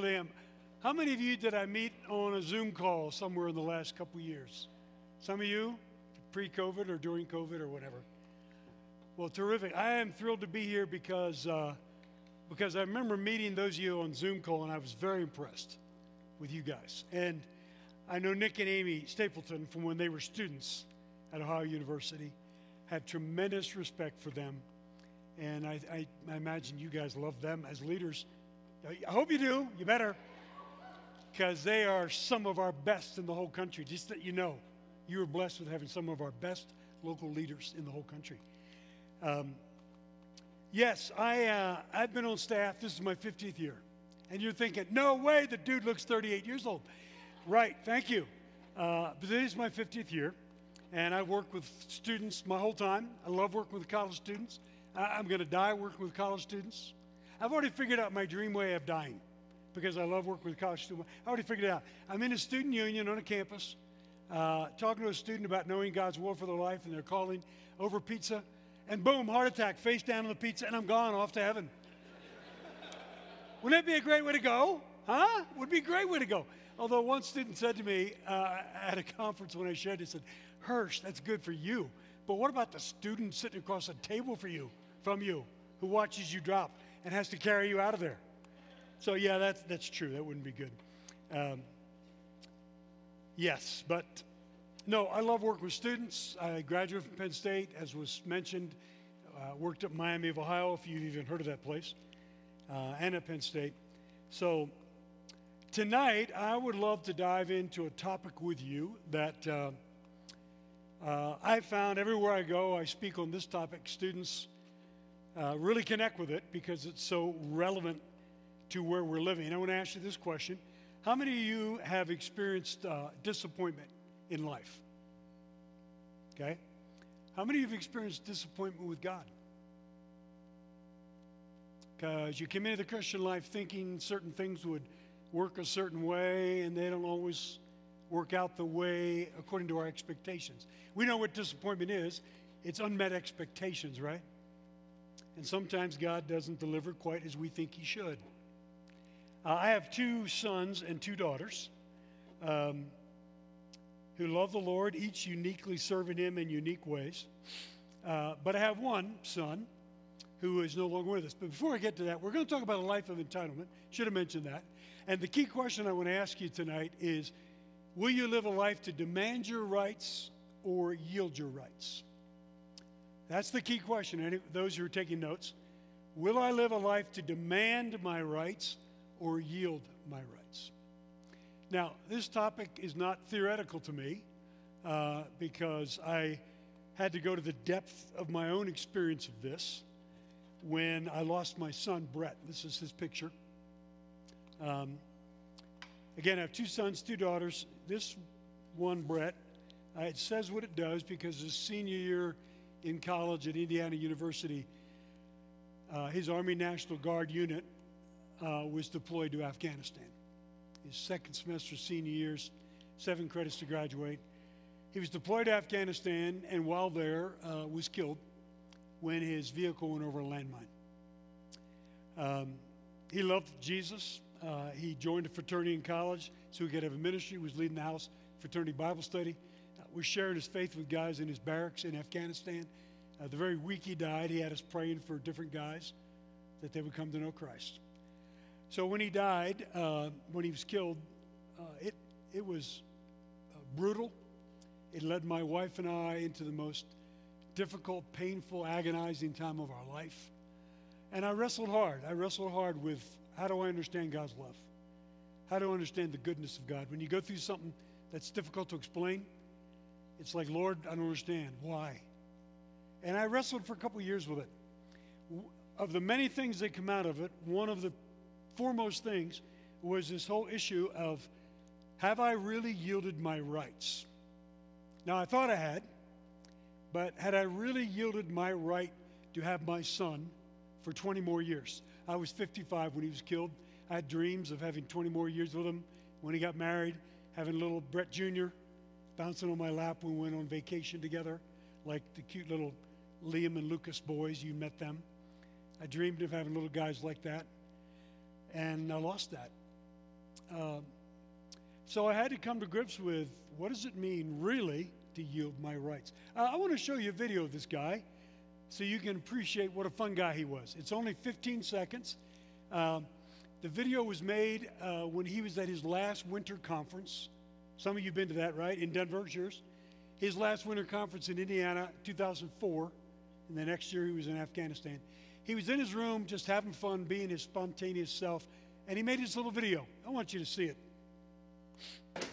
How many of you did I meet on a Zoom call somewhere in the last couple years? Some of you, pre COVID or during COVID or whatever. Well, terrific. I am thrilled to be here because, uh, because I remember meeting those of you on Zoom call and I was very impressed with you guys. And I know Nick and Amy Stapleton from when they were students at Ohio University. Have tremendous respect for them. And I, I, I imagine you guys love them as leaders. I hope you do. You better. Because they are some of our best in the whole country. Just that you know, you are blessed with having some of our best local leaders in the whole country. Um, yes, I, uh, I've been on staff. This is my 50th year. And you're thinking, no way, the dude looks 38 years old. Right, thank you. Uh, but it is my 50th year, and I work with students my whole time. I love working with college students. I- I'm going to die working with college students. I've already figured out my dream way of dying because I love working with college students. I already figured it out. I'm in a student union on a campus, uh, talking to a student about knowing God's will for their life and their calling over pizza, and boom, heart attack, face down on the pizza, and I'm gone off to heaven. Wouldn't that be a great way to go? Huh? Would be a great way to go. Although one student said to me uh, at a conference when I shared, he said, Hirsch, that's good for you. But what about the student sitting across the table for you, from you, who watches you drop and has to carry you out of there? So, yeah, that's, that's true. That wouldn't be good. Um, yes, but no, I love working with students. I graduated from Penn State, as was mentioned, uh, worked at Miami of Ohio, if you've even heard of that place, uh, and at Penn State. So, tonight, I would love to dive into a topic with you that uh, uh, I found everywhere I go, I speak on this topic. Students uh, really connect with it because it's so relevant to where we're living. I want to ask you this question How many of you have experienced uh, disappointment in life? Okay? How many of you have experienced disappointment with God? Because you came into the Christian life thinking certain things would work a certain way, and they don't always work out the way according to our expectations. We know what disappointment is it's unmet expectations, right? And sometimes God doesn't deliver quite as we think He should. Uh, I have two sons and two daughters um, who love the Lord, each uniquely serving Him in unique ways. Uh, but I have one son who is no longer with us. But before I get to that, we're going to talk about a life of entitlement. Should have mentioned that. And the key question I want to ask you tonight is Will you live a life to demand your rights or yield your rights? That's the key question. Those who are taking notes. Will I live a life to demand my rights or yield my rights? Now, this topic is not theoretical to me uh, because I had to go to the depth of my own experience of this when I lost my son, Brett. This is his picture. Um, again, I have two sons, two daughters. This one, Brett, uh, it says what it does because his senior year in college at Indiana University, uh, his Army National Guard unit uh, was deployed to Afghanistan. His second semester, senior years, seven credits to graduate. He was deployed to Afghanistan and while there uh, was killed when his vehicle went over a landmine. Um, he loved Jesus. Uh, he joined a fraternity in college so he could have a ministry. He was leading the house fraternity Bible study. Was sharing his faith with guys in his barracks in Afghanistan. Uh, the very week he died, he had us praying for different guys that they would come to know Christ. So when he died, uh, when he was killed, uh, it, it was uh, brutal. It led my wife and I into the most difficult, painful, agonizing time of our life. And I wrestled hard. I wrestled hard with how do I understand God's love? How do I understand the goodness of God? When you go through something that's difficult to explain, it's like, Lord, I don't understand. Why? And I wrestled for a couple years with it. Of the many things that come out of it, one of the foremost things was this whole issue of have I really yielded my rights? Now, I thought I had, but had I really yielded my right to have my son for 20 more years? I was 55 when he was killed. I had dreams of having 20 more years with him. When he got married, having little Brett Jr. bouncing on my lap when we went on vacation together, like the cute little Liam and Lucas boys. You met them. I dreamed of having little guys like that. And I lost that. uh, so I had to come to grips with what does it mean really to yield my rights. Uh, I want to show you a video of this guy so you can appreciate what a fun guy he was. It's only 15 seconds. Um, the video was made uh, when he was at his last winter conference. Some of you have been to that, right? In Denver, it's yours? His last winter conference in Indiana, 2004. And the next year he was in Afghanistan. He was in his room just having fun, being his spontaneous self. And he made this little video. I want you to see it.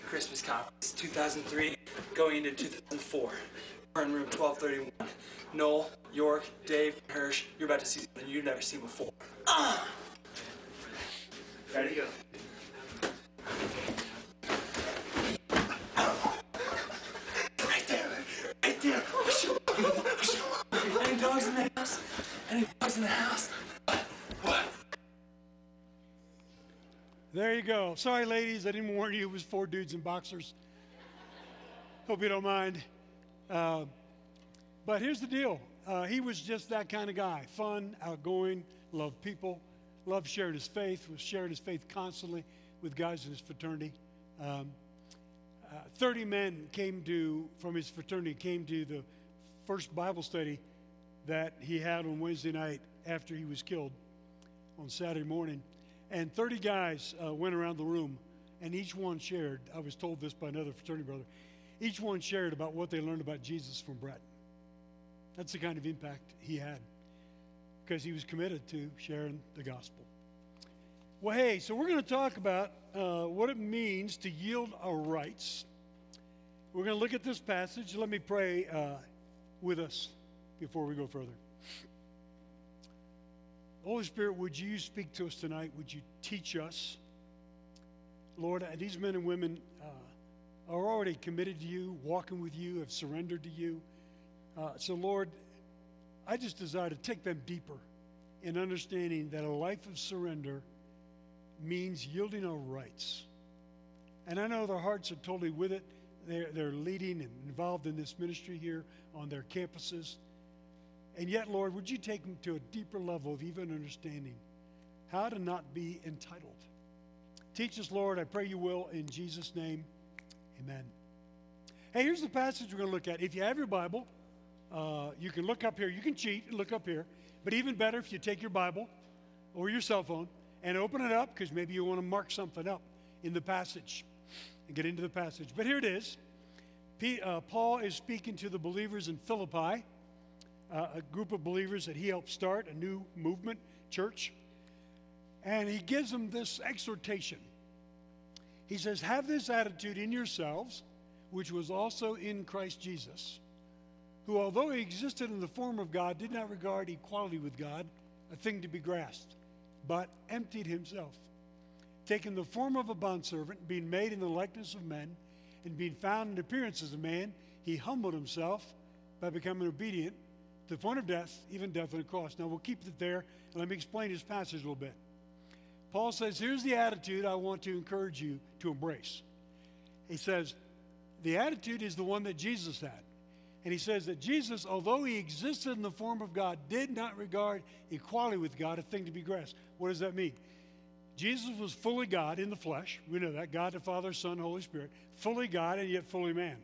Christmas conference, 2003, going into 2004. We're in room 1231. Noel, York, Dave, Hirsch, you're about to see something you've never seen before. Ah! Ready? Go. Right there, right there. Any dogs in the house? Any dogs in the house? What? There you go. Sorry, ladies, I didn't warn you. It was four dudes in boxers. Hope you don't mind. Uh, but here's the deal uh, he was just that kind of guy fun, outgoing, loved people, loved sharing his faith, was sharing his faith constantly with guys in his fraternity. Um, uh, 30 men came to, from his fraternity, came to the first Bible study that he had on Wednesday night after he was killed on Saturday morning. And 30 guys uh, went around the room, and each one shared. I was told this by another fraternity brother. Each one shared about what they learned about Jesus from Brett. That's the kind of impact he had because he was committed to sharing the gospel. Well, hey, so we're going to talk about uh, what it means to yield our rights. We're going to look at this passage. Let me pray uh, with us before we go further. Holy Spirit, would you speak to us tonight? Would you teach us? Lord, uh, these men and women uh, are already committed to you, walking with you, have surrendered to you. Uh, so, Lord, I just desire to take them deeper in understanding that a life of surrender means yielding our rights. And I know their hearts are totally with it. They're, they're leading and involved in this ministry here on their campuses. And yet, Lord, would you take them to a deeper level of even understanding how to not be entitled? Teach us, Lord. I pray you will. In Jesus' name, amen. Hey, here's the passage we're going to look at. If you have your Bible, uh, you can look up here. You can cheat and look up here. But even better if you take your Bible or your cell phone and open it up because maybe you want to mark something up in the passage and get into the passage. But here it is. P, uh, Paul is speaking to the believers in Philippi, uh, a group of believers that he helped start, a new movement, church. And he gives them this exhortation. He says, Have this attitude in yourselves, which was also in Christ Jesus who, although he existed in the form of God, did not regard equality with God a thing to be grasped, but emptied himself, taking the form of a bondservant, being made in the likeness of men, and being found in appearance as a man, he humbled himself by becoming obedient to the point of death, even death on the cross. Now we'll keep it there, and let me explain his passage a little bit. Paul says, Here's the attitude I want to encourage you to embrace. He says, The attitude is the one that Jesus had. And he says that Jesus, although he existed in the form of God, did not regard equality with God a thing to be grasped. What does that mean? Jesus was fully God in the flesh. We know that God the Father, Son, Holy Spirit, fully God and yet fully man.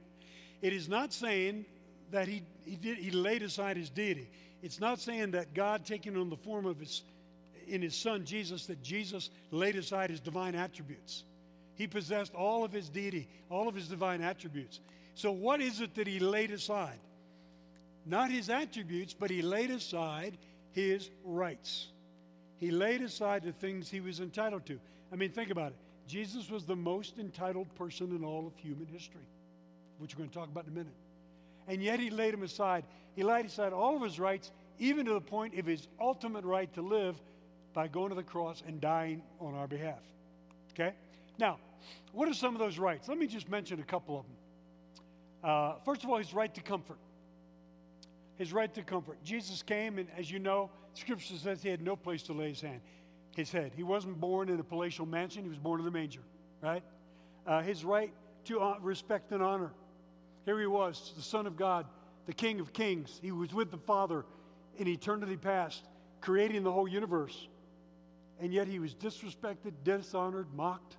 It is not saying that he, he, did, he laid aside his deity. It's not saying that God taking on the form of his in his son Jesus that Jesus laid aside his divine attributes. He possessed all of his deity, all of his divine attributes. So, what is it that he laid aside? Not his attributes, but he laid aside his rights. He laid aside the things he was entitled to. I mean, think about it. Jesus was the most entitled person in all of human history, which we're going to talk about in a minute. And yet he laid him aside. He laid aside all of his rights, even to the point of his ultimate right to live by going to the cross and dying on our behalf. Okay? Now, what are some of those rights? Let me just mention a couple of them. Uh, first of all, his right to comfort. His right to comfort. Jesus came, and as you know, Scripture says he had no place to lay his hand, his head. He wasn't born in a palatial mansion; he was born in the manger. Right? Uh, his right to uh, respect and honor. Here he was, the Son of God, the King of Kings. He was with the Father in eternity past, creating the whole universe. And yet he was disrespected, dishonored, mocked,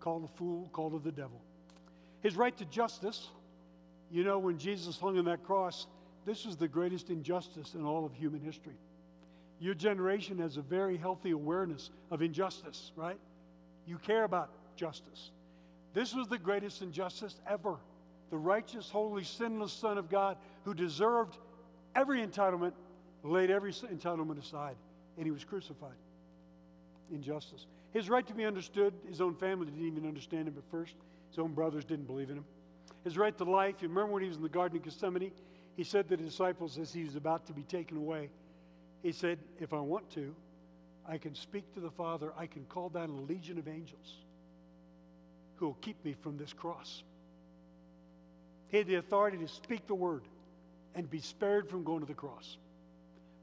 called a fool, called of the devil. His right to justice, you know, when Jesus hung on that cross, this was the greatest injustice in all of human history. Your generation has a very healthy awareness of injustice, right? You care about justice. This was the greatest injustice ever. The righteous, holy, sinless Son of God who deserved every entitlement laid every entitlement aside, and he was crucified. Injustice. His right to be understood, his own family didn't even understand him at first. His own brothers didn't believe in him. His right to life, you remember when he was in the Garden of Gethsemane? He said to the disciples as he was about to be taken away, he said, If I want to, I can speak to the Father, I can call down a legion of angels who will keep me from this cross. He had the authority to speak the word and be spared from going to the cross.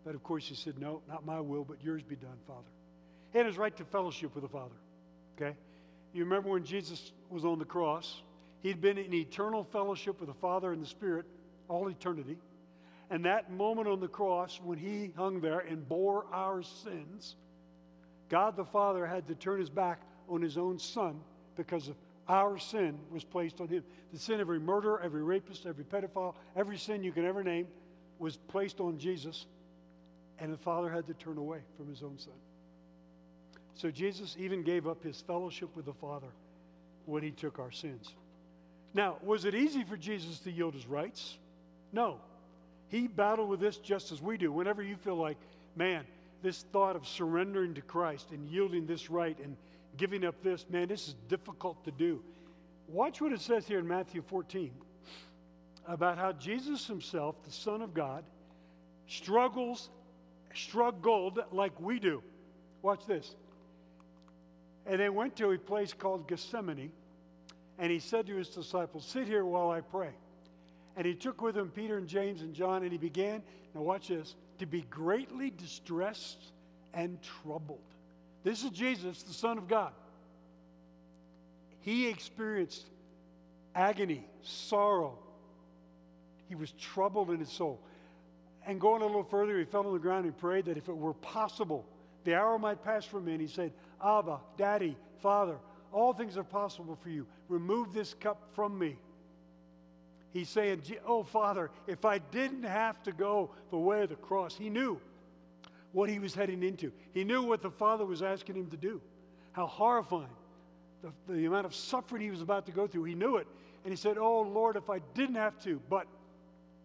But of course, he said, No, not my will, but yours be done, Father. He had his right to fellowship with the Father. Okay? You remember when Jesus was on the cross, he'd been in eternal fellowship with the Father and the Spirit all eternity. And that moment on the cross, when he hung there and bore our sins, God the Father had to turn his back on his own Son because of our sin was placed on him. The sin of every murderer, every rapist, every pedophile, every sin you can ever name was placed on Jesus, and the Father had to turn away from his own Son. So Jesus even gave up his fellowship with the Father when he took our sins. Now, was it easy for Jesus to yield his rights? No. He battled with this just as we do. Whenever you feel like, man, this thought of surrendering to Christ and yielding this right and giving up this, man, this is difficult to do. Watch what it says here in Matthew 14 about how Jesus himself, the Son of God, struggles, struggled like we do. Watch this. And they went to a place called Gethsemane, and he said to his disciples, Sit here while I pray. And he took with him Peter and James and John, and he began, now watch this, to be greatly distressed and troubled. This is Jesus, the Son of God. He experienced agony, sorrow. He was troubled in his soul. And going a little further, he fell on the ground and prayed that if it were possible, the hour might pass from me. And he said, Abba, Daddy, Father, all things are possible for you. Remove this cup from me. He's saying, Oh, Father, if I didn't have to go the way of the cross, he knew what he was heading into. He knew what the Father was asking him to do, how horrifying, the, the amount of suffering he was about to go through. He knew it. And he said, Oh, Lord, if I didn't have to, but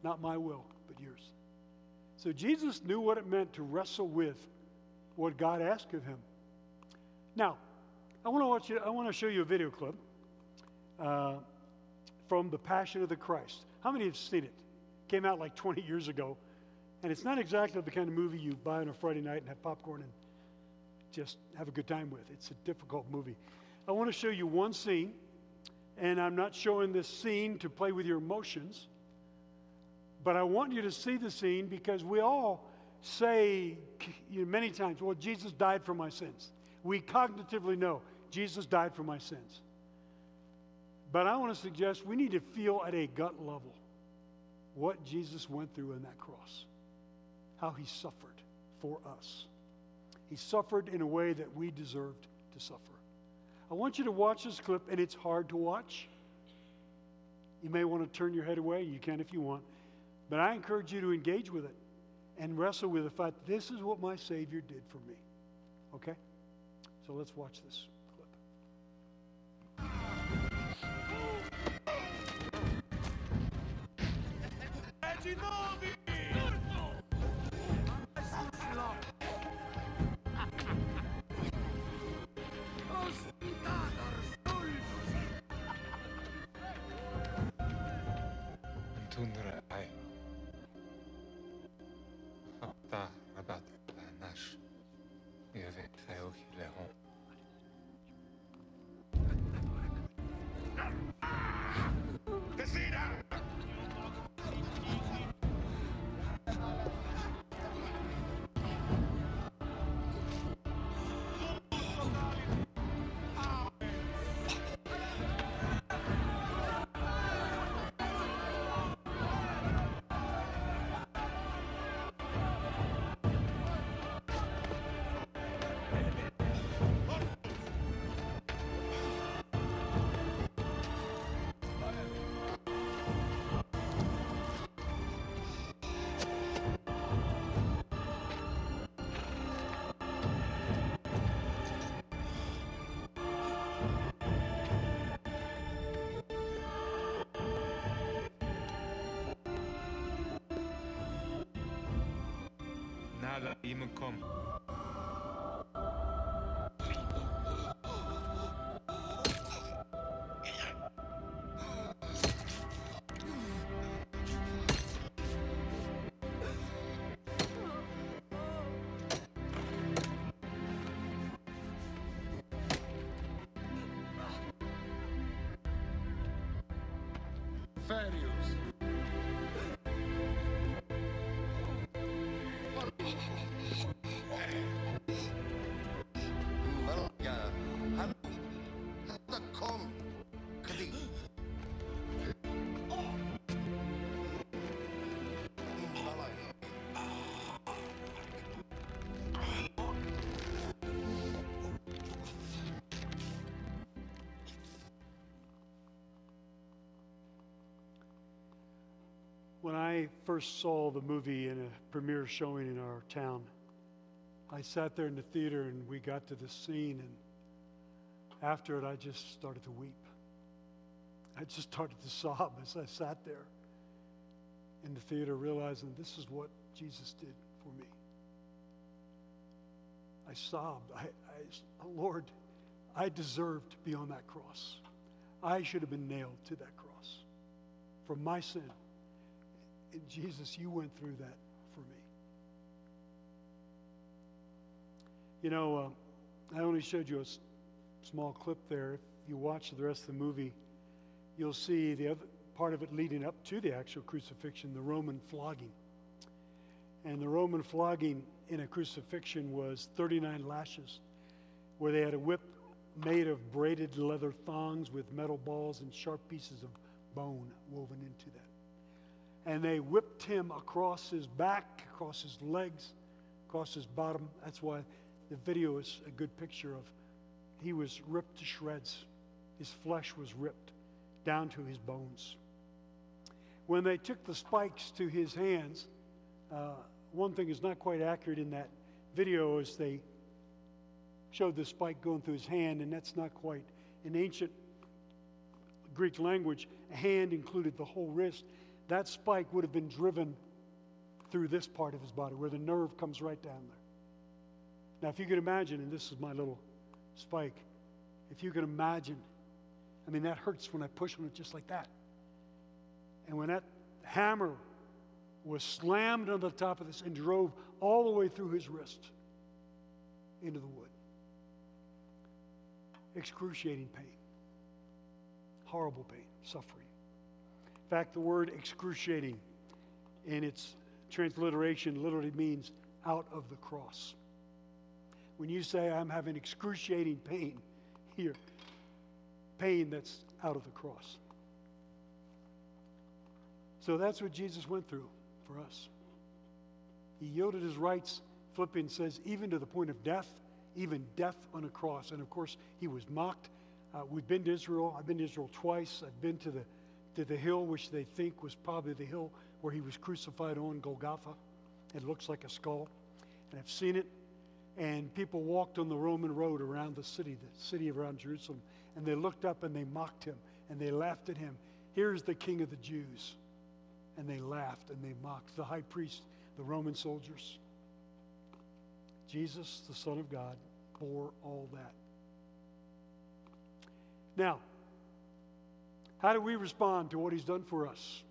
not my will, but yours. So Jesus knew what it meant to wrestle with what God asked of him. Now, I want to watch you, I want to show you a video clip. Uh, from The Passion of the Christ. How many have seen it? Came out like 20 years ago. And it's not exactly the kind of movie you buy on a Friday night and have popcorn and just have a good time with. It's a difficult movie. I want to show you one scene, and I'm not showing this scene to play with your emotions, but I want you to see the scene because we all say you know, many times, well, Jesus died for my sins. We cognitively know Jesus died for my sins. But I want to suggest we need to feel at a gut level what Jesus went through in that cross, how he suffered for us. He suffered in a way that we deserved to suffer. I want you to watch this clip, and it's hard to watch. You may want to turn your head away. You can if you want. But I encourage you to engage with it and wrestle with the fact this is what my Savior did for me. Okay? So let's watch this. clip. أي منكم Férios. When I first saw the movie in a premiere showing in our town, I sat there in the theater and we got to the scene, and after it, I just started to weep. I just started to sob as I sat there in the theater, realizing this is what Jesus did for me. I sobbed. I, I, Lord, I deserved to be on that cross. I should have been nailed to that cross for my sin. Jesus, you went through that for me. You know, uh, I only showed you a s- small clip there. If you watch the rest of the movie, you'll see the other part of it leading up to the actual crucifixion, the Roman flogging. And the Roman flogging in a crucifixion was 39 lashes, where they had a whip made of braided leather thongs with metal balls and sharp pieces of bone woven into that and they whipped him across his back, across his legs, across his bottom. That's why the video is a good picture of he was ripped to shreds. His flesh was ripped down to his bones. When they took the spikes to his hands, uh, one thing is not quite accurate in that video is they showed the spike going through his hand, and that's not quite. In ancient Greek language, a hand included the whole wrist. That spike would have been driven through this part of his body where the nerve comes right down there. Now, if you can imagine, and this is my little spike, if you can imagine, I mean, that hurts when I push on it just like that. And when that hammer was slammed on the top of this and drove all the way through his wrist into the wood, excruciating pain, horrible pain, suffering. In fact, the word excruciating in its transliteration literally means out of the cross. When you say, I'm having excruciating pain here, pain that's out of the cross. So that's what Jesus went through for us. He yielded his rights, Philippians says, even to the point of death, even death on a cross. And of course, he was mocked. Uh, we've been to Israel. I've been to Israel twice. I've been to the to the hill which they think was probably the hill where he was crucified on, Golgotha. It looks like a skull. And I've seen it. And people walked on the Roman road around the city, the city around Jerusalem, and they looked up and they mocked him and they laughed at him. Here's the king of the Jews. And they laughed and they mocked the high priest, the Roman soldiers. Jesus, the Son of God, bore all that. Now, how do we respond to what he's done for us?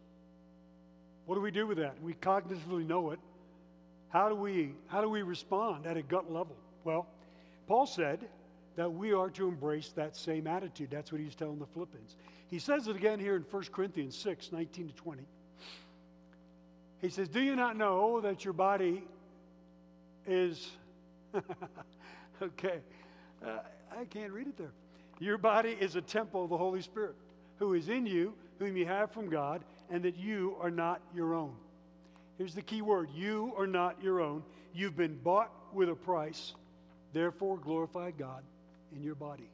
What do we do with that? We cognitively know it. How do we how do we respond at a gut level? Well, Paul said that we are to embrace that same attitude. That's what he's telling the Philippians. He says it again here in 1 Corinthians 6, 19 to 20. He says, Do you not know that your body is okay? Uh, I can't read it there. Your body is a temple of the Holy Spirit who is in you, whom you have from God, and that you are not your own. Here's the key word you are not your own. You've been bought with a price. Therefore, glorify God in your body.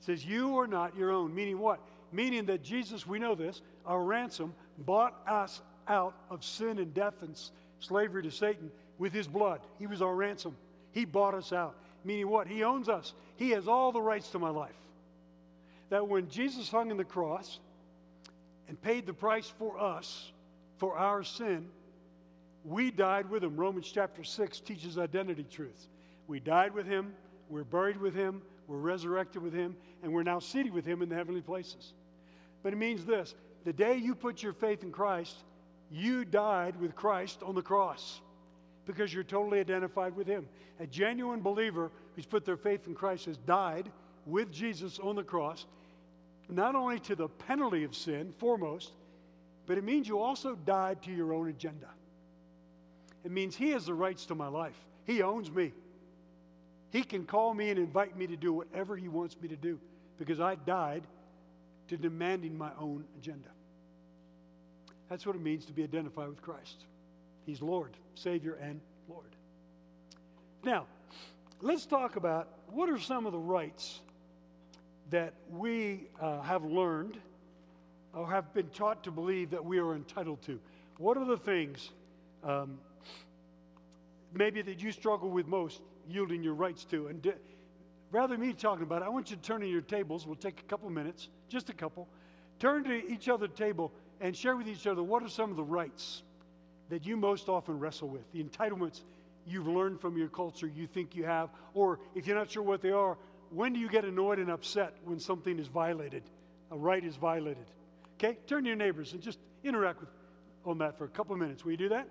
It says, You are not your own. Meaning what? Meaning that Jesus, we know this, our ransom, bought us out of sin and death and slavery to Satan with his blood. He was our ransom. He bought us out. Meaning what? He owns us. He has all the rights to my life that when Jesus hung on the cross and paid the price for us, for our sin, We died with him. Romans chapter 6 teaches identity truths. We died with him, we're buried with him, we're resurrected with him, and we're now seated with him in the heavenly places. But it means this the day you put your faith in Christ, you died with Christ on the cross because you're totally identified with him. A genuine believer who's put their faith in Christ has died with Jesus on the cross, not only to the penalty of sin, foremost, but it means you also died to your own agenda. It means He has the rights to my life, He owns me. He can call me and invite me to do whatever He wants me to do because I died to demanding my own agenda. That's what it means to be identified with Christ. He's Lord, Savior, and Lord. Now, let's talk about what are some of the rights that we uh, have learned or have been taught to believe that we are entitled to. What are the things um, maybe that you struggle with most yielding your rights to? And di- rather than me talking about it, I want you to turn to your tables. We'll take a couple minutes, just a couple. Turn to each other table and share with each other what are some of the rights that you most often wrestle with, the entitlements you've learned from your culture you think you have, or if you're not sure what they are, when do you get annoyed and upset when something is violated, a right is violated? Okay, turn to your neighbors and just interact with on that for a couple of minutes. Will you do that?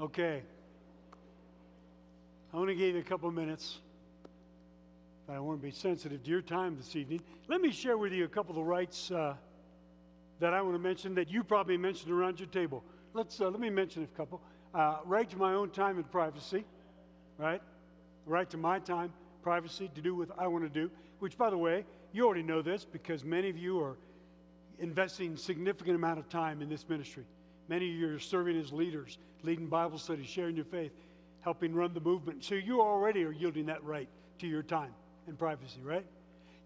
Okay. I only gave you a couple minutes, but I want to be sensitive to your time this evening. Let me share with you a couple of rights uh, that I want to mention that you probably mentioned around your table. Let's uh, let me mention a couple. Uh, right to my own time and privacy, right? Right to my time, privacy to do what I want to do. Which, by the way, you already know this because many of you are investing significant amount of time in this ministry. Many of you are serving as leaders, leading Bible studies, sharing your faith, helping run the movement. So you already are yielding that right to your time and privacy, right?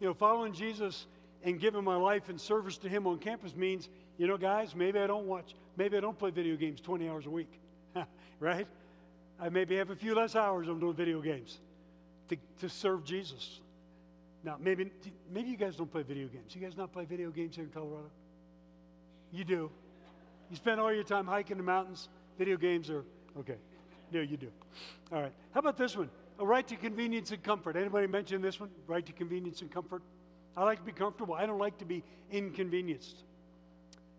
You know, following Jesus and giving my life in service to Him on campus means, you know, guys, maybe I don't watch, maybe I don't play video games 20 hours a week, right? I maybe have a few less hours on doing video games to, to serve Jesus. Now, maybe, maybe you guys don't play video games. You guys not play video games here in Colorado? You do. You spend all your time hiking the mountains. Video games are okay. No, you do. All right. How about this one? A right to convenience and comfort. Anybody mention this one? Right to convenience and comfort. I like to be comfortable. I don't like to be inconvenienced.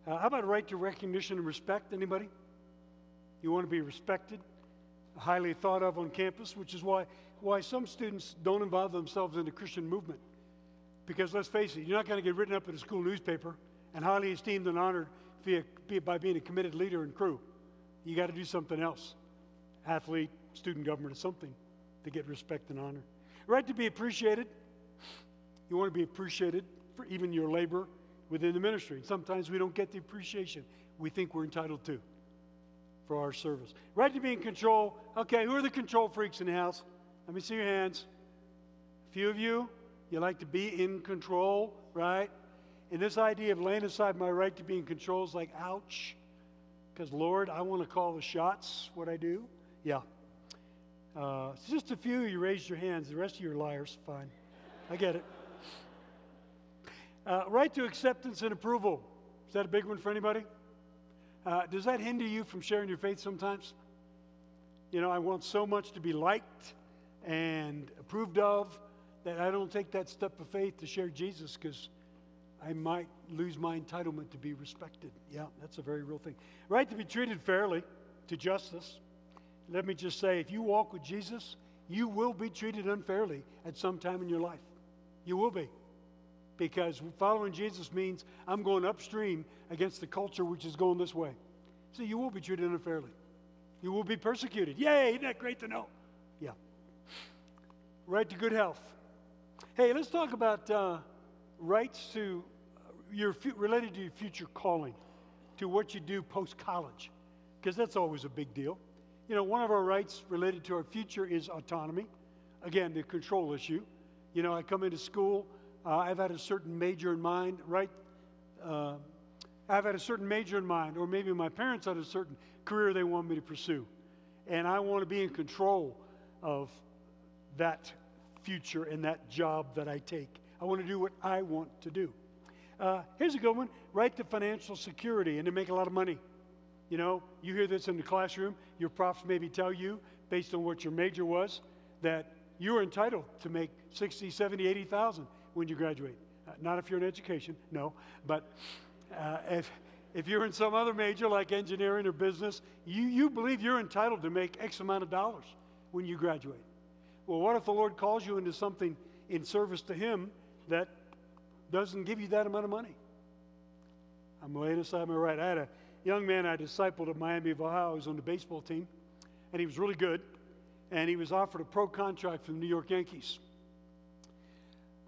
Uh, how about a right to recognition and respect? Anybody? You want to be respected, highly thought of on campus, which is why why some students don't involve themselves in the Christian movement. Because let's face it, you're not going to get written up in a school newspaper and highly esteemed and honored via, by being a committed leader and Cru. You got to do something else athlete, student government, something to get respect and honor. Right to be appreciated. You want to be appreciated for even your labor within the ministry. Sometimes we don't get the appreciation we think we're entitled to for our service. Right to be in control. Okay, who are the control freaks in the house? Let me see your hands. A few of you, you like to be in control, right? And this idea of laying aside my right to be in control is like, ouch. Because, Lord, I want to call the shots, what I do. Yeah. Uh, just a few you raised your hands. The rest of you are liars. Fine. I get it. Uh, right to acceptance and approval. Is that a big one for anybody? Uh, does that hinder you from sharing your faith sometimes? You know, I want so much to be liked and approved of that I don't take that step of faith to share Jesus because I might lose my entitlement to be respected. Yeah, that's a very real thing. Right to be treated fairly, to justice. Let me just say if you walk with Jesus, you will be treated unfairly at some time in your life. You will be. Because following Jesus means I'm going upstream against the culture which is going this way. So you will be treated unfairly. You will be persecuted. Yay, isn't that great to know? Yeah. Right to good health. Hey, let's talk about uh, rights to your related to your future calling, to what you do post college, because that's always a big deal. You know, one of our rights related to our future is autonomy. Again, the control issue. You know, I come into school, uh, I've had a certain major in mind, right? Uh, I've had a certain major in mind, or maybe my parents had a certain career they want me to pursue. And I want to be in control of that future and that job that I take. I want to do what I want to do. Uh, here's a good one right to financial security and to make a lot of money. You know, you hear this in the classroom, your profs maybe tell you, based on what your major was, that you're entitled to make 60, 70, 80,000 when you graduate. Uh, not if you're in education, no, but uh, if, if you're in some other major like engineering or business, you, you believe you're entitled to make X amount of dollars when you graduate. Well, what if the Lord calls you into something in service to Him that doesn't give you that amount of money? I'm laying aside my right. I had a young man I discipled at Miami of Ohio who was on the baseball team, and he was really good, and he was offered a pro contract from the New York Yankees.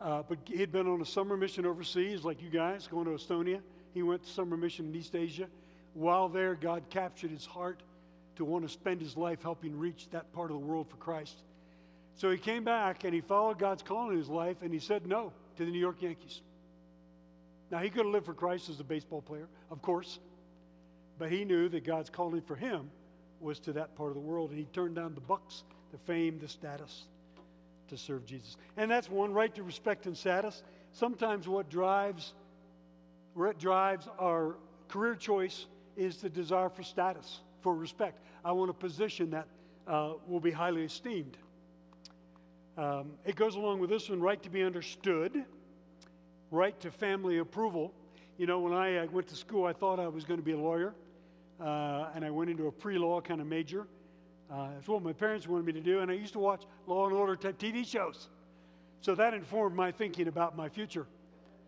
Uh, but he'd been on a summer mission overseas, like you guys, going to Estonia. He went to summer mission in East Asia. While there, God captured his heart to want to spend his life helping reach that part of the world for Christ. So he came back and he followed God's calling in his life and he said no to the New York Yankees. Now, he could have lived for Christ as a baseball player, of course, but he knew that God's calling for him was to that part of the world and he turned down the bucks, the fame, the status to serve Jesus. And that's one right to respect and status. Sometimes what drives what drives our career choice is the desire for status, for respect. I want a position that uh, will be highly esteemed. Um, it goes along with this one right to be understood, right to family approval. You know, when I, I went to school, I thought I was going to be a lawyer, uh, and I went into a pre law kind of major. Uh, what my parents wanted me to do, and I used to watch Law and Order type TV shows. So that informed my thinking about my future.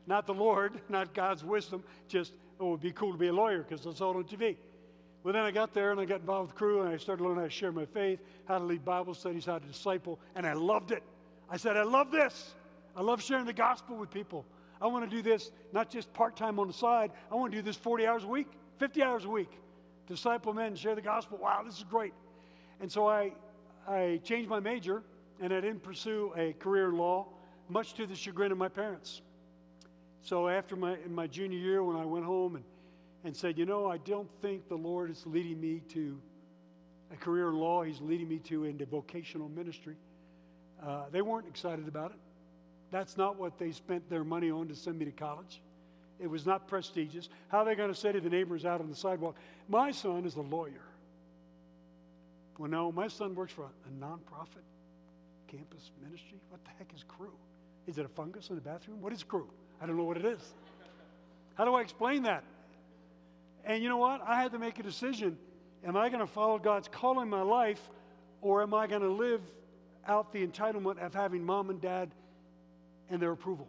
Not the Lord, not God's wisdom, just, oh, it would be cool to be a lawyer because I saw it on TV. Well, then I got there and I got involved with Cru and I started learning how to share my faith, how to lead Bible studies, how to disciple, and I loved it. I said, I love this. I love sharing the gospel with people. I want to do this not just part time on the side, I want to do this 40 hours a week, 50 hours a week. Disciple men, share the gospel. Wow, this is great. And so I, I changed my major and I didn't pursue a career in law, much to the chagrin of my parents. So after my, in my junior year, when I went home and, and said, you know, I don't think the Lord is leading me to a career in law, He's leading me to into vocational ministry. Uh, they weren't excited about it. That's not what they spent their money on to send me to college. It was not prestigious. How are they going to say to the neighbors out on the sidewalk, My son is a lawyer? Well, no, my son works for a, nonprofit campus ministry. What the heck is Cru? Is it a fungus in the bathroom? What is Cru? I don't know what it is. How do I explain that? And you know what? I had to make a decision. Am I going to follow God's call in my life, or am I going to live out the entitlement of having mom and dad and their approval?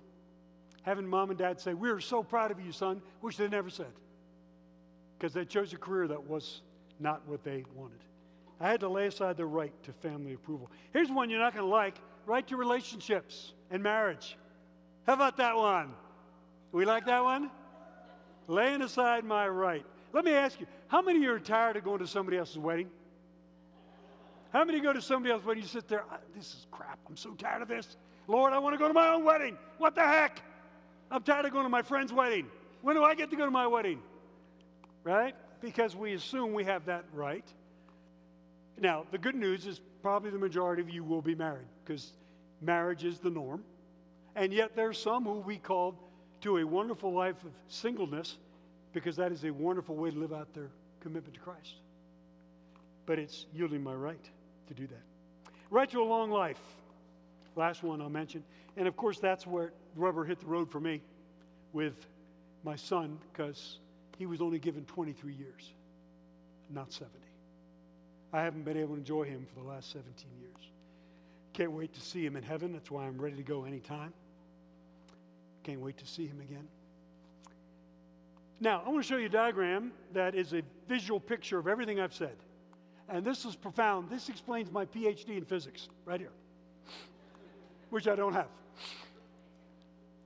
Having mom and dad say, We're so proud of you, son, which they never said. Because they chose a career that was not what they wanted. I had to lay aside the right to family approval. Here's one you're not going to like right to relationships and marriage. How about that one? We like that one? Laying aside my right. Let me ask you how many of you are tired of going to somebody else's wedding? How many go to somebody else's wedding? You sit there, this is crap. I'm so tired of this. Lord, I want to go to my own wedding. What the heck? I'm tired of going to my friend's wedding. When do I get to go to my wedding? Right? Because we assume we have that right. Now, the good news is probably the majority of you will be married because marriage is the norm. And yet, there's some who we called to a wonderful life of singleness because that is a wonderful way to live out their commitment to Christ. But it's yielding my right to do that. Right to a long life. Last one I'll mention. And of course, that's where rubber hit the road for me with my son because he was only given 23 years, not 70. I haven't been able to enjoy him for the last 17 years. Can't wait to see him in heaven. That's why I'm ready to go anytime. Can't wait to see him again. Now, I want to show you a diagram that is a visual picture of everything I've said. And this is profound. This explains my PhD in physics right here, which I don't have.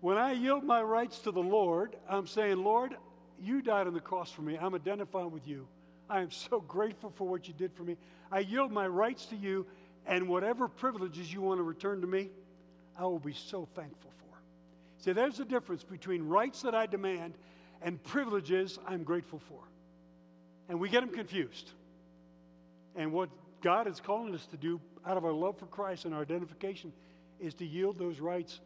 When I yield my rights to the Lord, I'm saying, Lord, you died on the cross for me. I'm identifying with you. I am so grateful for what you did for me. I yield my rights to you, and whatever privileges you want to return to me, I will be so thankful for. See, there's a difference between rights that I demand and privileges I'm grateful for. And we get them confused. And what God is calling us to do out of our love for Christ and our identification is to yield those rights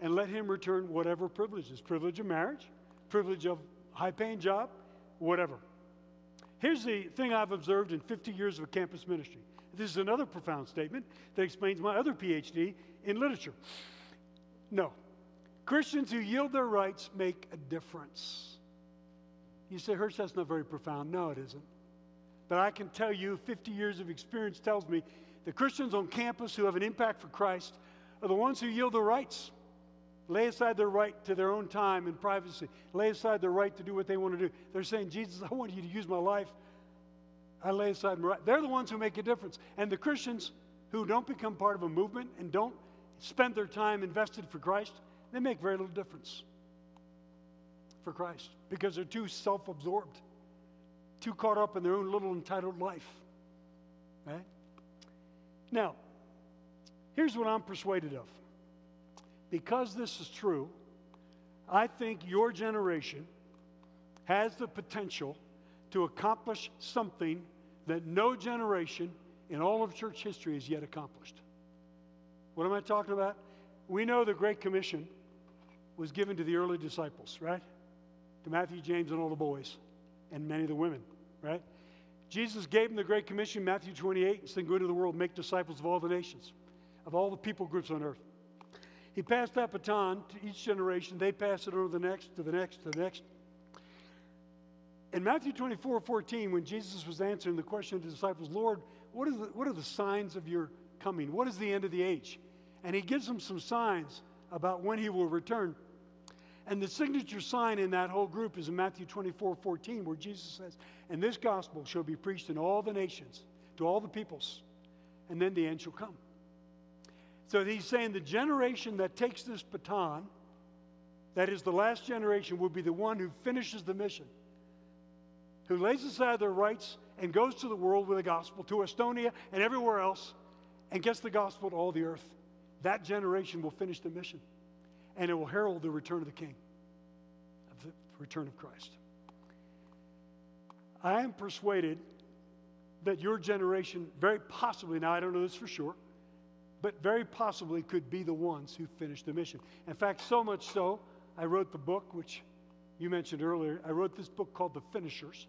and let Him return whatever privileges privilege of marriage, privilege of high paying job, whatever. Here's the thing I've observed in 50 years of campus ministry. This is another profound statement that explains my other PhD in literature. No, Christians who yield their rights make a difference. You say, Hirsch, that's not very profound. No, it isn't. But I can tell you, 50 years of experience tells me the Christians on campus who have an impact for Christ are the ones who yield their rights. Lay aside their right to their own time and privacy. Lay aside their right to do what they want to do. They're saying, Jesus, I want you to use my life. I lay aside my right. They're the ones who make a difference. And the Christians who don't become part of a movement and don't spend their time invested for Christ, they make very little difference for Christ because they're too self absorbed, too caught up in their own little entitled life. Right? Now, here's what I'm persuaded of because this is true, I think your generation has the potential to accomplish something that no generation in all of church history has yet accomplished. What am I talking about? We know the Great Commission was given to the early disciples, right? To Matthew, James, and all the boys, and many of the women, right? Jesus gave them the Great Commission, Matthew 28, saying, Go into the world, make disciples of all the nations, of all the people groups on earth. He passed that baton to each generation. They passed it on to the next, to the next, to the next. In Matthew 24 14, when Jesus was answering the question of the disciples, Lord, what, the, what are the signs of your coming? What is the end of the age? And he gives them some signs about when he will return. And the signature sign in that whole group is in Matthew 24 14, where Jesus says, And this gospel shall be preached in all the nations, to all the peoples, and then the end shall come. So he's saying the generation that takes this baton, that is the last generation, will be the one who finishes the mission, who lays aside their rights and goes to the world with the gospel, to Estonia and everywhere else, and gets the gospel to all the earth. That generation will finish the mission, and it will herald the return of the King, of the return of Christ. I am persuaded that your generation, very possibly, now I don't know this for sure, but very possibly could be the ones who finish the mission. In fact, so much so, I wrote the book, which you mentioned earlier. I wrote this book called The Finishers.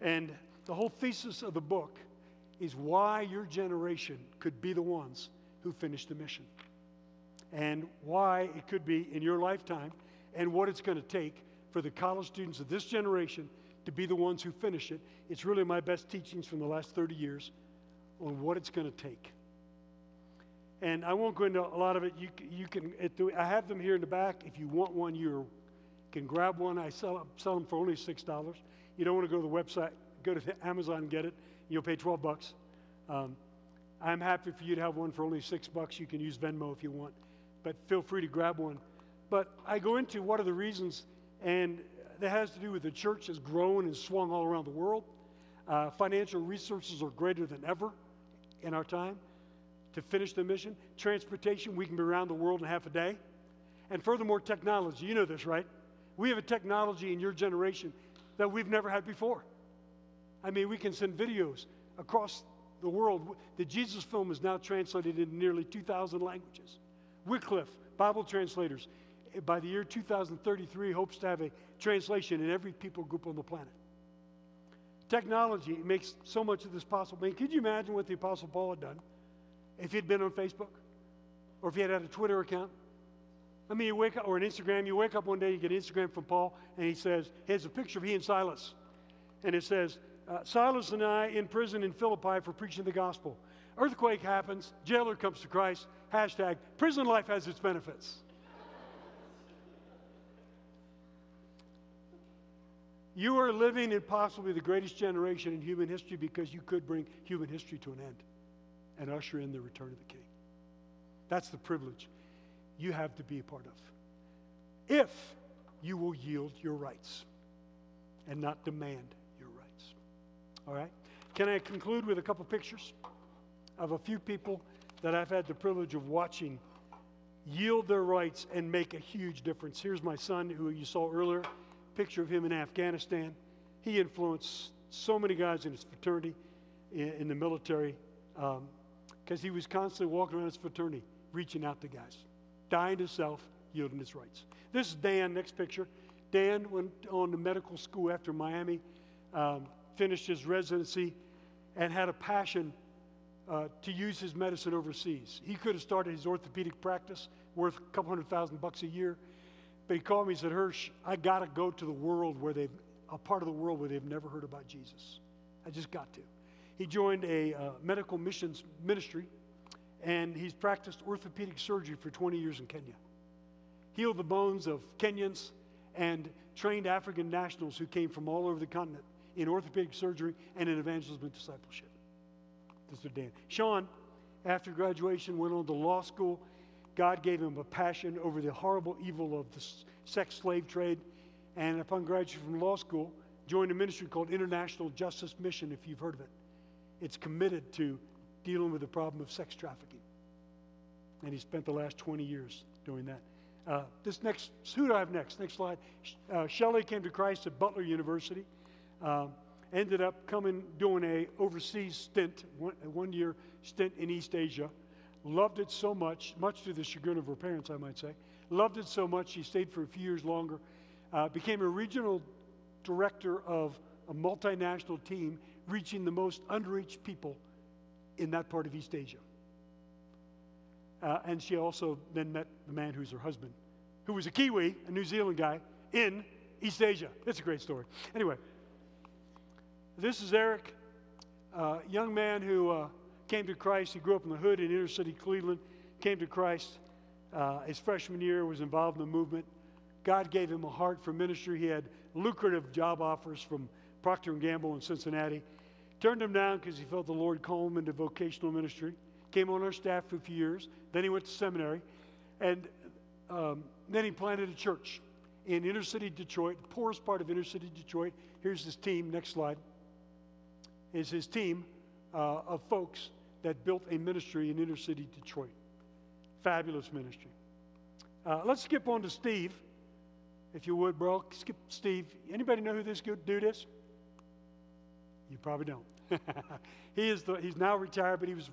And the whole thesis of the book is why your generation could be the ones who finish the mission. And why it could be in your lifetime, and what it's going to take for the college students of this generation to be the ones who finish it. It's really my best teachings from the last 30 years on what it's going to take. And I won't go into a lot of it. You, you can, the, I have them here in the back. If you want one, you can grab one. I sell, sell them for only $6. You don't want to go to the website, go to Amazon and get it. You'll pay 12 bucks. Um, I'm happy for you to have one for only six bucks. You can use Venmo if you want, but feel free to grab one. But I go into what are the reasons, and that has to do with the church has grown and swung all around the world. Uh, financial resources are greater than ever in our time to finish the mission. Transportation, we can be around the world in half a day. And furthermore, technology. You know this, right? We have a technology in your generation that we've never had before. I mean, we can send videos across the world. The Jesus film is now translated into nearly 2,000 languages. Wycliffe, Bible translators, eh, by the year 2033, hopes to have a translation in every people group on the planet. Technology makes so much of this possible. I mean, could you imagine what the Apostle Paul had done if he'd been on Facebook or if he had had a Twitter account? I mean, you wake up, or an Instagram, you wake up one day, you get an Instagram from Paul, and he says, here's a picture of he and Silas. And it says, uh, Silas and I in prison in Philippi for preaching the gospel. Earthquake happens, jailer comes to Christ, hashtag, prison life has its benefits. You are living in possibly the greatest generation in human history because you could bring human history to an end and usher in the return of the King. That's the privilege you have to be a part of. If you will yield your rights and not demand your rights. All right? Can I conclude with a couple pictures of a few people that I've had the privilege of watching yield their rights and make a huge difference? Here's my son, who you saw earlier, picture of him in Afghanistan. He influenced so many guys in his fraternity, in, in the military, um, because he was constantly walking around his fraternity, reaching out to guys dying to self, yielding his rights. This is Dan, next picture. Dan went on to medical school after Miami, um, finished his residency, and had a passion uh, to use his medicine overseas. He could have started his orthopedic practice worth a couple hundred thousand bucks a year, but he called me and said, Hirsch, I got to go to the world where they've, a part of the world where they've never heard about Jesus. I just got to. He joined a uh, medical missions ministry and he's practiced orthopedic surgery for 20 years in Kenya. Healed the bones of Kenyans and trained African nationals who came from all over the continent in orthopedic surgery and in evangelism and discipleship. This is Dan. Sean, after graduation, went on to law school. God gave him a passion over the horrible evil of the sex slave trade. And upon graduation from law school, joined a ministry called International Justice Mission, if you've heard of it. It's committed to dealing with the problem of sex trafficking. And he spent the last 20 years doing that. Uh, this next, who do I have next? Next slide. Uh, Shelley came to Christ at Butler University. Um, ended up coming, doing a overseas stint, one, one year stint in East Asia. Loved it so much, much to the chagrin of her parents, I might say. Loved it so much, she stayed for a few years longer. Uh, became a regional director of a multinational team reaching the most underreached people in that part of East Asia. Uh, and she also then met the man who's her husband, who was a Kiwi, a New Zealand guy, in East Asia. It's a great story. Anyway, this is Eric, a young man who uh, came to Christ. He grew up in the hood in inner city Cleveland, came to Christ uh, his freshman year, was involved in the movement. God gave him a heart for ministry. He had lucrative job offers from Procter & Gamble in Cincinnati. Turned him down because he felt the Lord call him into vocational ministry. Came on our staff for a few years. Then he went to seminary. And um, then he planted a church in inner city Detroit, the poorest part of inner city Detroit. Here's his team. Next slide. Is his team uh, of folks that built a ministry in inner city Detroit. Fabulous ministry. Uh, let's skip on to Steve, if you would, bro. Skip Steve. Anybody know who this good dude is? You probably don't. he is the, he's now retired, but he was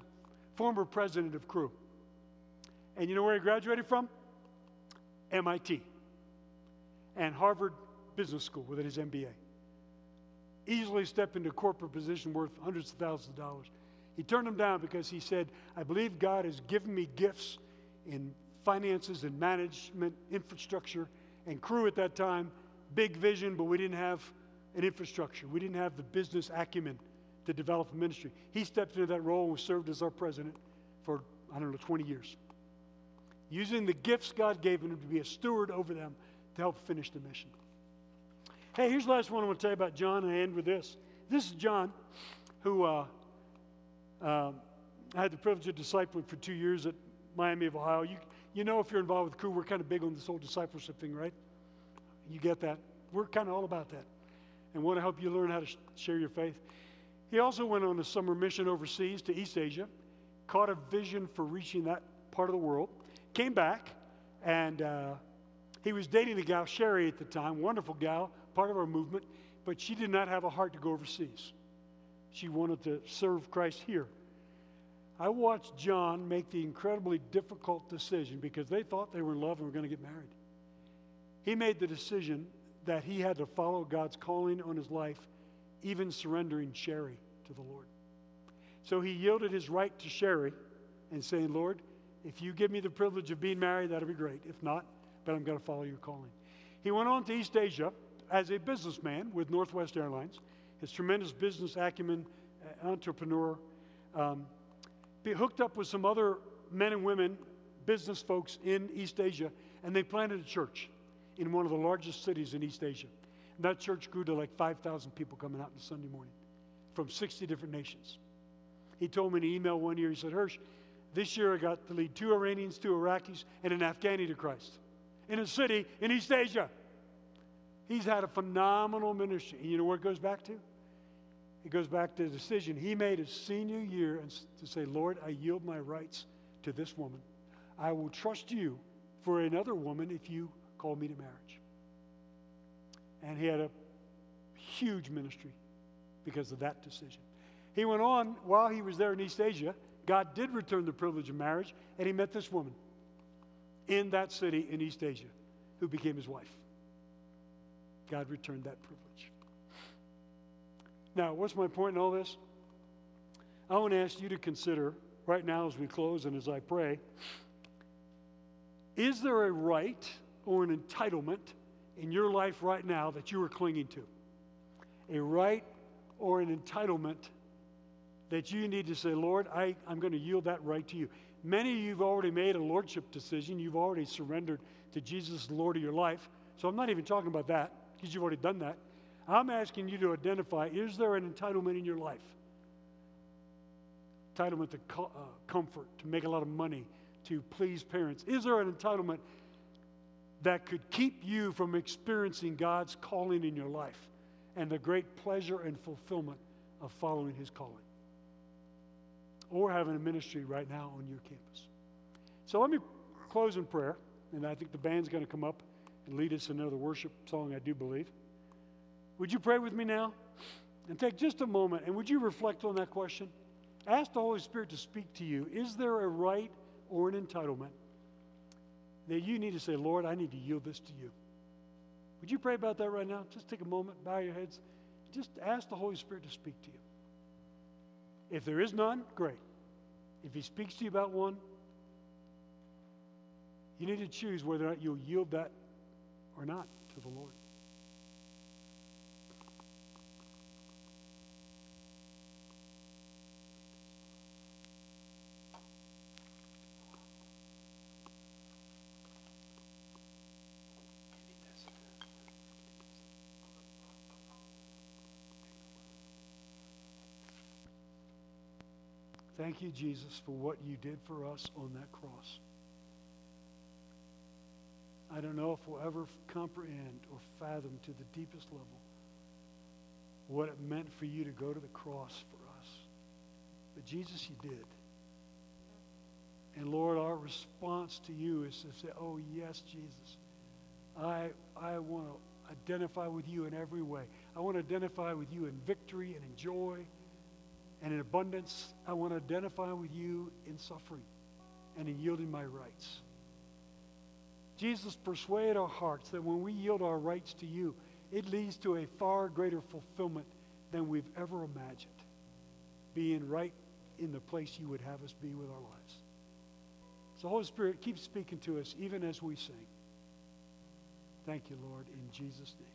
former president of Cru. And you know where he graduated from? MIT and Harvard Business School with his MBA. Easily stepped into a corporate position worth hundreds of thousands of dollars. He turned them down because he said, I believe God has given me gifts in finances and management, infrastructure, and Cru at that time. Big vision, but we didn't have an infrastructure. We didn't have the business acumen to develop a ministry. He stepped into that role and served as our president for, I don't know, 20 years. Using the gifts God gave him to be a steward over them to help finish the mission. Hey, here's the last one I want to tell you about John, and I end with this. This is John, who uh, uh, I had the privilege of discipling for two years at Miami of Ohio. You, you know, if you're involved with Cru, we're kind of big on this whole discipleship thing, right? You get that? we're kind of all about that and want to help you learn how to sh- share your faith. He also went on a summer mission overseas to East Asia, caught a vision for reaching that part of the world, came back, and uh, he was dating a gal, Sherry, at the time, wonderful gal, part of our movement, but she did not have a heart to go overseas. She wanted to serve Christ here. I watched John make the incredibly difficult decision because they thought they were in love and were going to get married. He made the decision that he had to follow God's calling on his life, even surrendering Sherry to the Lord. So he yielded his right to Sherry and saying, Lord, if you give me the privilege of being married, that'll be great. If not, but I'm going to follow your calling. He went on to East Asia as a businessman with Northwest Airlines. His tremendous business acumen, uh, entrepreneur, um, be hooked up with some other men and women, business folks in East Asia, and they planted a church in one of the largest cities in East Asia. And that church grew to like 5,000 people coming out on Sunday morning from 60 different nations. He told me in an email one year, he said, Hirsch, this year I got to lead two Iranians, two Iraqis, and an Afghani to Christ in a city in East Asia. He's had a phenomenal ministry. And you know where it goes back to? It goes back to the decision he made his senior year and to say, Lord, I yield my rights to this woman. I will trust you for another woman if you call me to marriage. And he had a huge ministry because of that decision. He went on, while he was there in East Asia, God did return the privilege of marriage, and he met this woman in that city in East Asia who became his wife. God returned that privilege. Now, what's my point in all this? I want to ask you to consider right now as we close and as I pray is there a right or an entitlement in your life right now that you are clinging to? A right or an entitlement that you need to say, Lord, I, I'm going to yield that right to you. Many of you have already made a lordship decision. You've already surrendered to Jesus, the Lord of your life. So I'm not even talking about that because you've already done that. I'm asking you to identify is there an entitlement in your life? Entitlement to co- uh, comfort, to make a lot of money, to please parents. Is there an entitlement that could keep you from experiencing God's calling in your life and the great pleasure and fulfillment of following His calling? Or having a ministry right now on your campus. So let me close in prayer, and I think the band's going to come up and lead us in another worship song, I do believe. Would you pray with me now? And take just a moment and would you reflect on that question? Ask the Holy Spirit to speak to you. Is there a right or an entitlement that you need to say, Lord, I need to yield this to you? Would you pray about that right now? Just take a moment, bow your heads. Just ask the Holy Spirit to speak to you. If there is none, great. If He speaks to you about one, you need to choose whether or not you'll yield that or not to the Lord. Thank you, Jesus, for what you did for us on that cross. I don't know if we'll ever comprehend or fathom to the deepest level what it meant for you to go to the cross for us. But Jesus, you did. And Lord, our response to you is to say, Oh, yes, Jesus. I, I want to identify with you in every way. I want to identify with you in victory and in joy and in abundance. I want to identify with you in suffering and in yielding my rights. Jesus, persuade our hearts that when we yield our rights to you, it leads to a far greater fulfillment than we've ever imagined. Being right in the place you would have us be with our lives. So, Holy Spirit, keep speaking to us even as we sing. Thank you, Lord, in Jesus' name.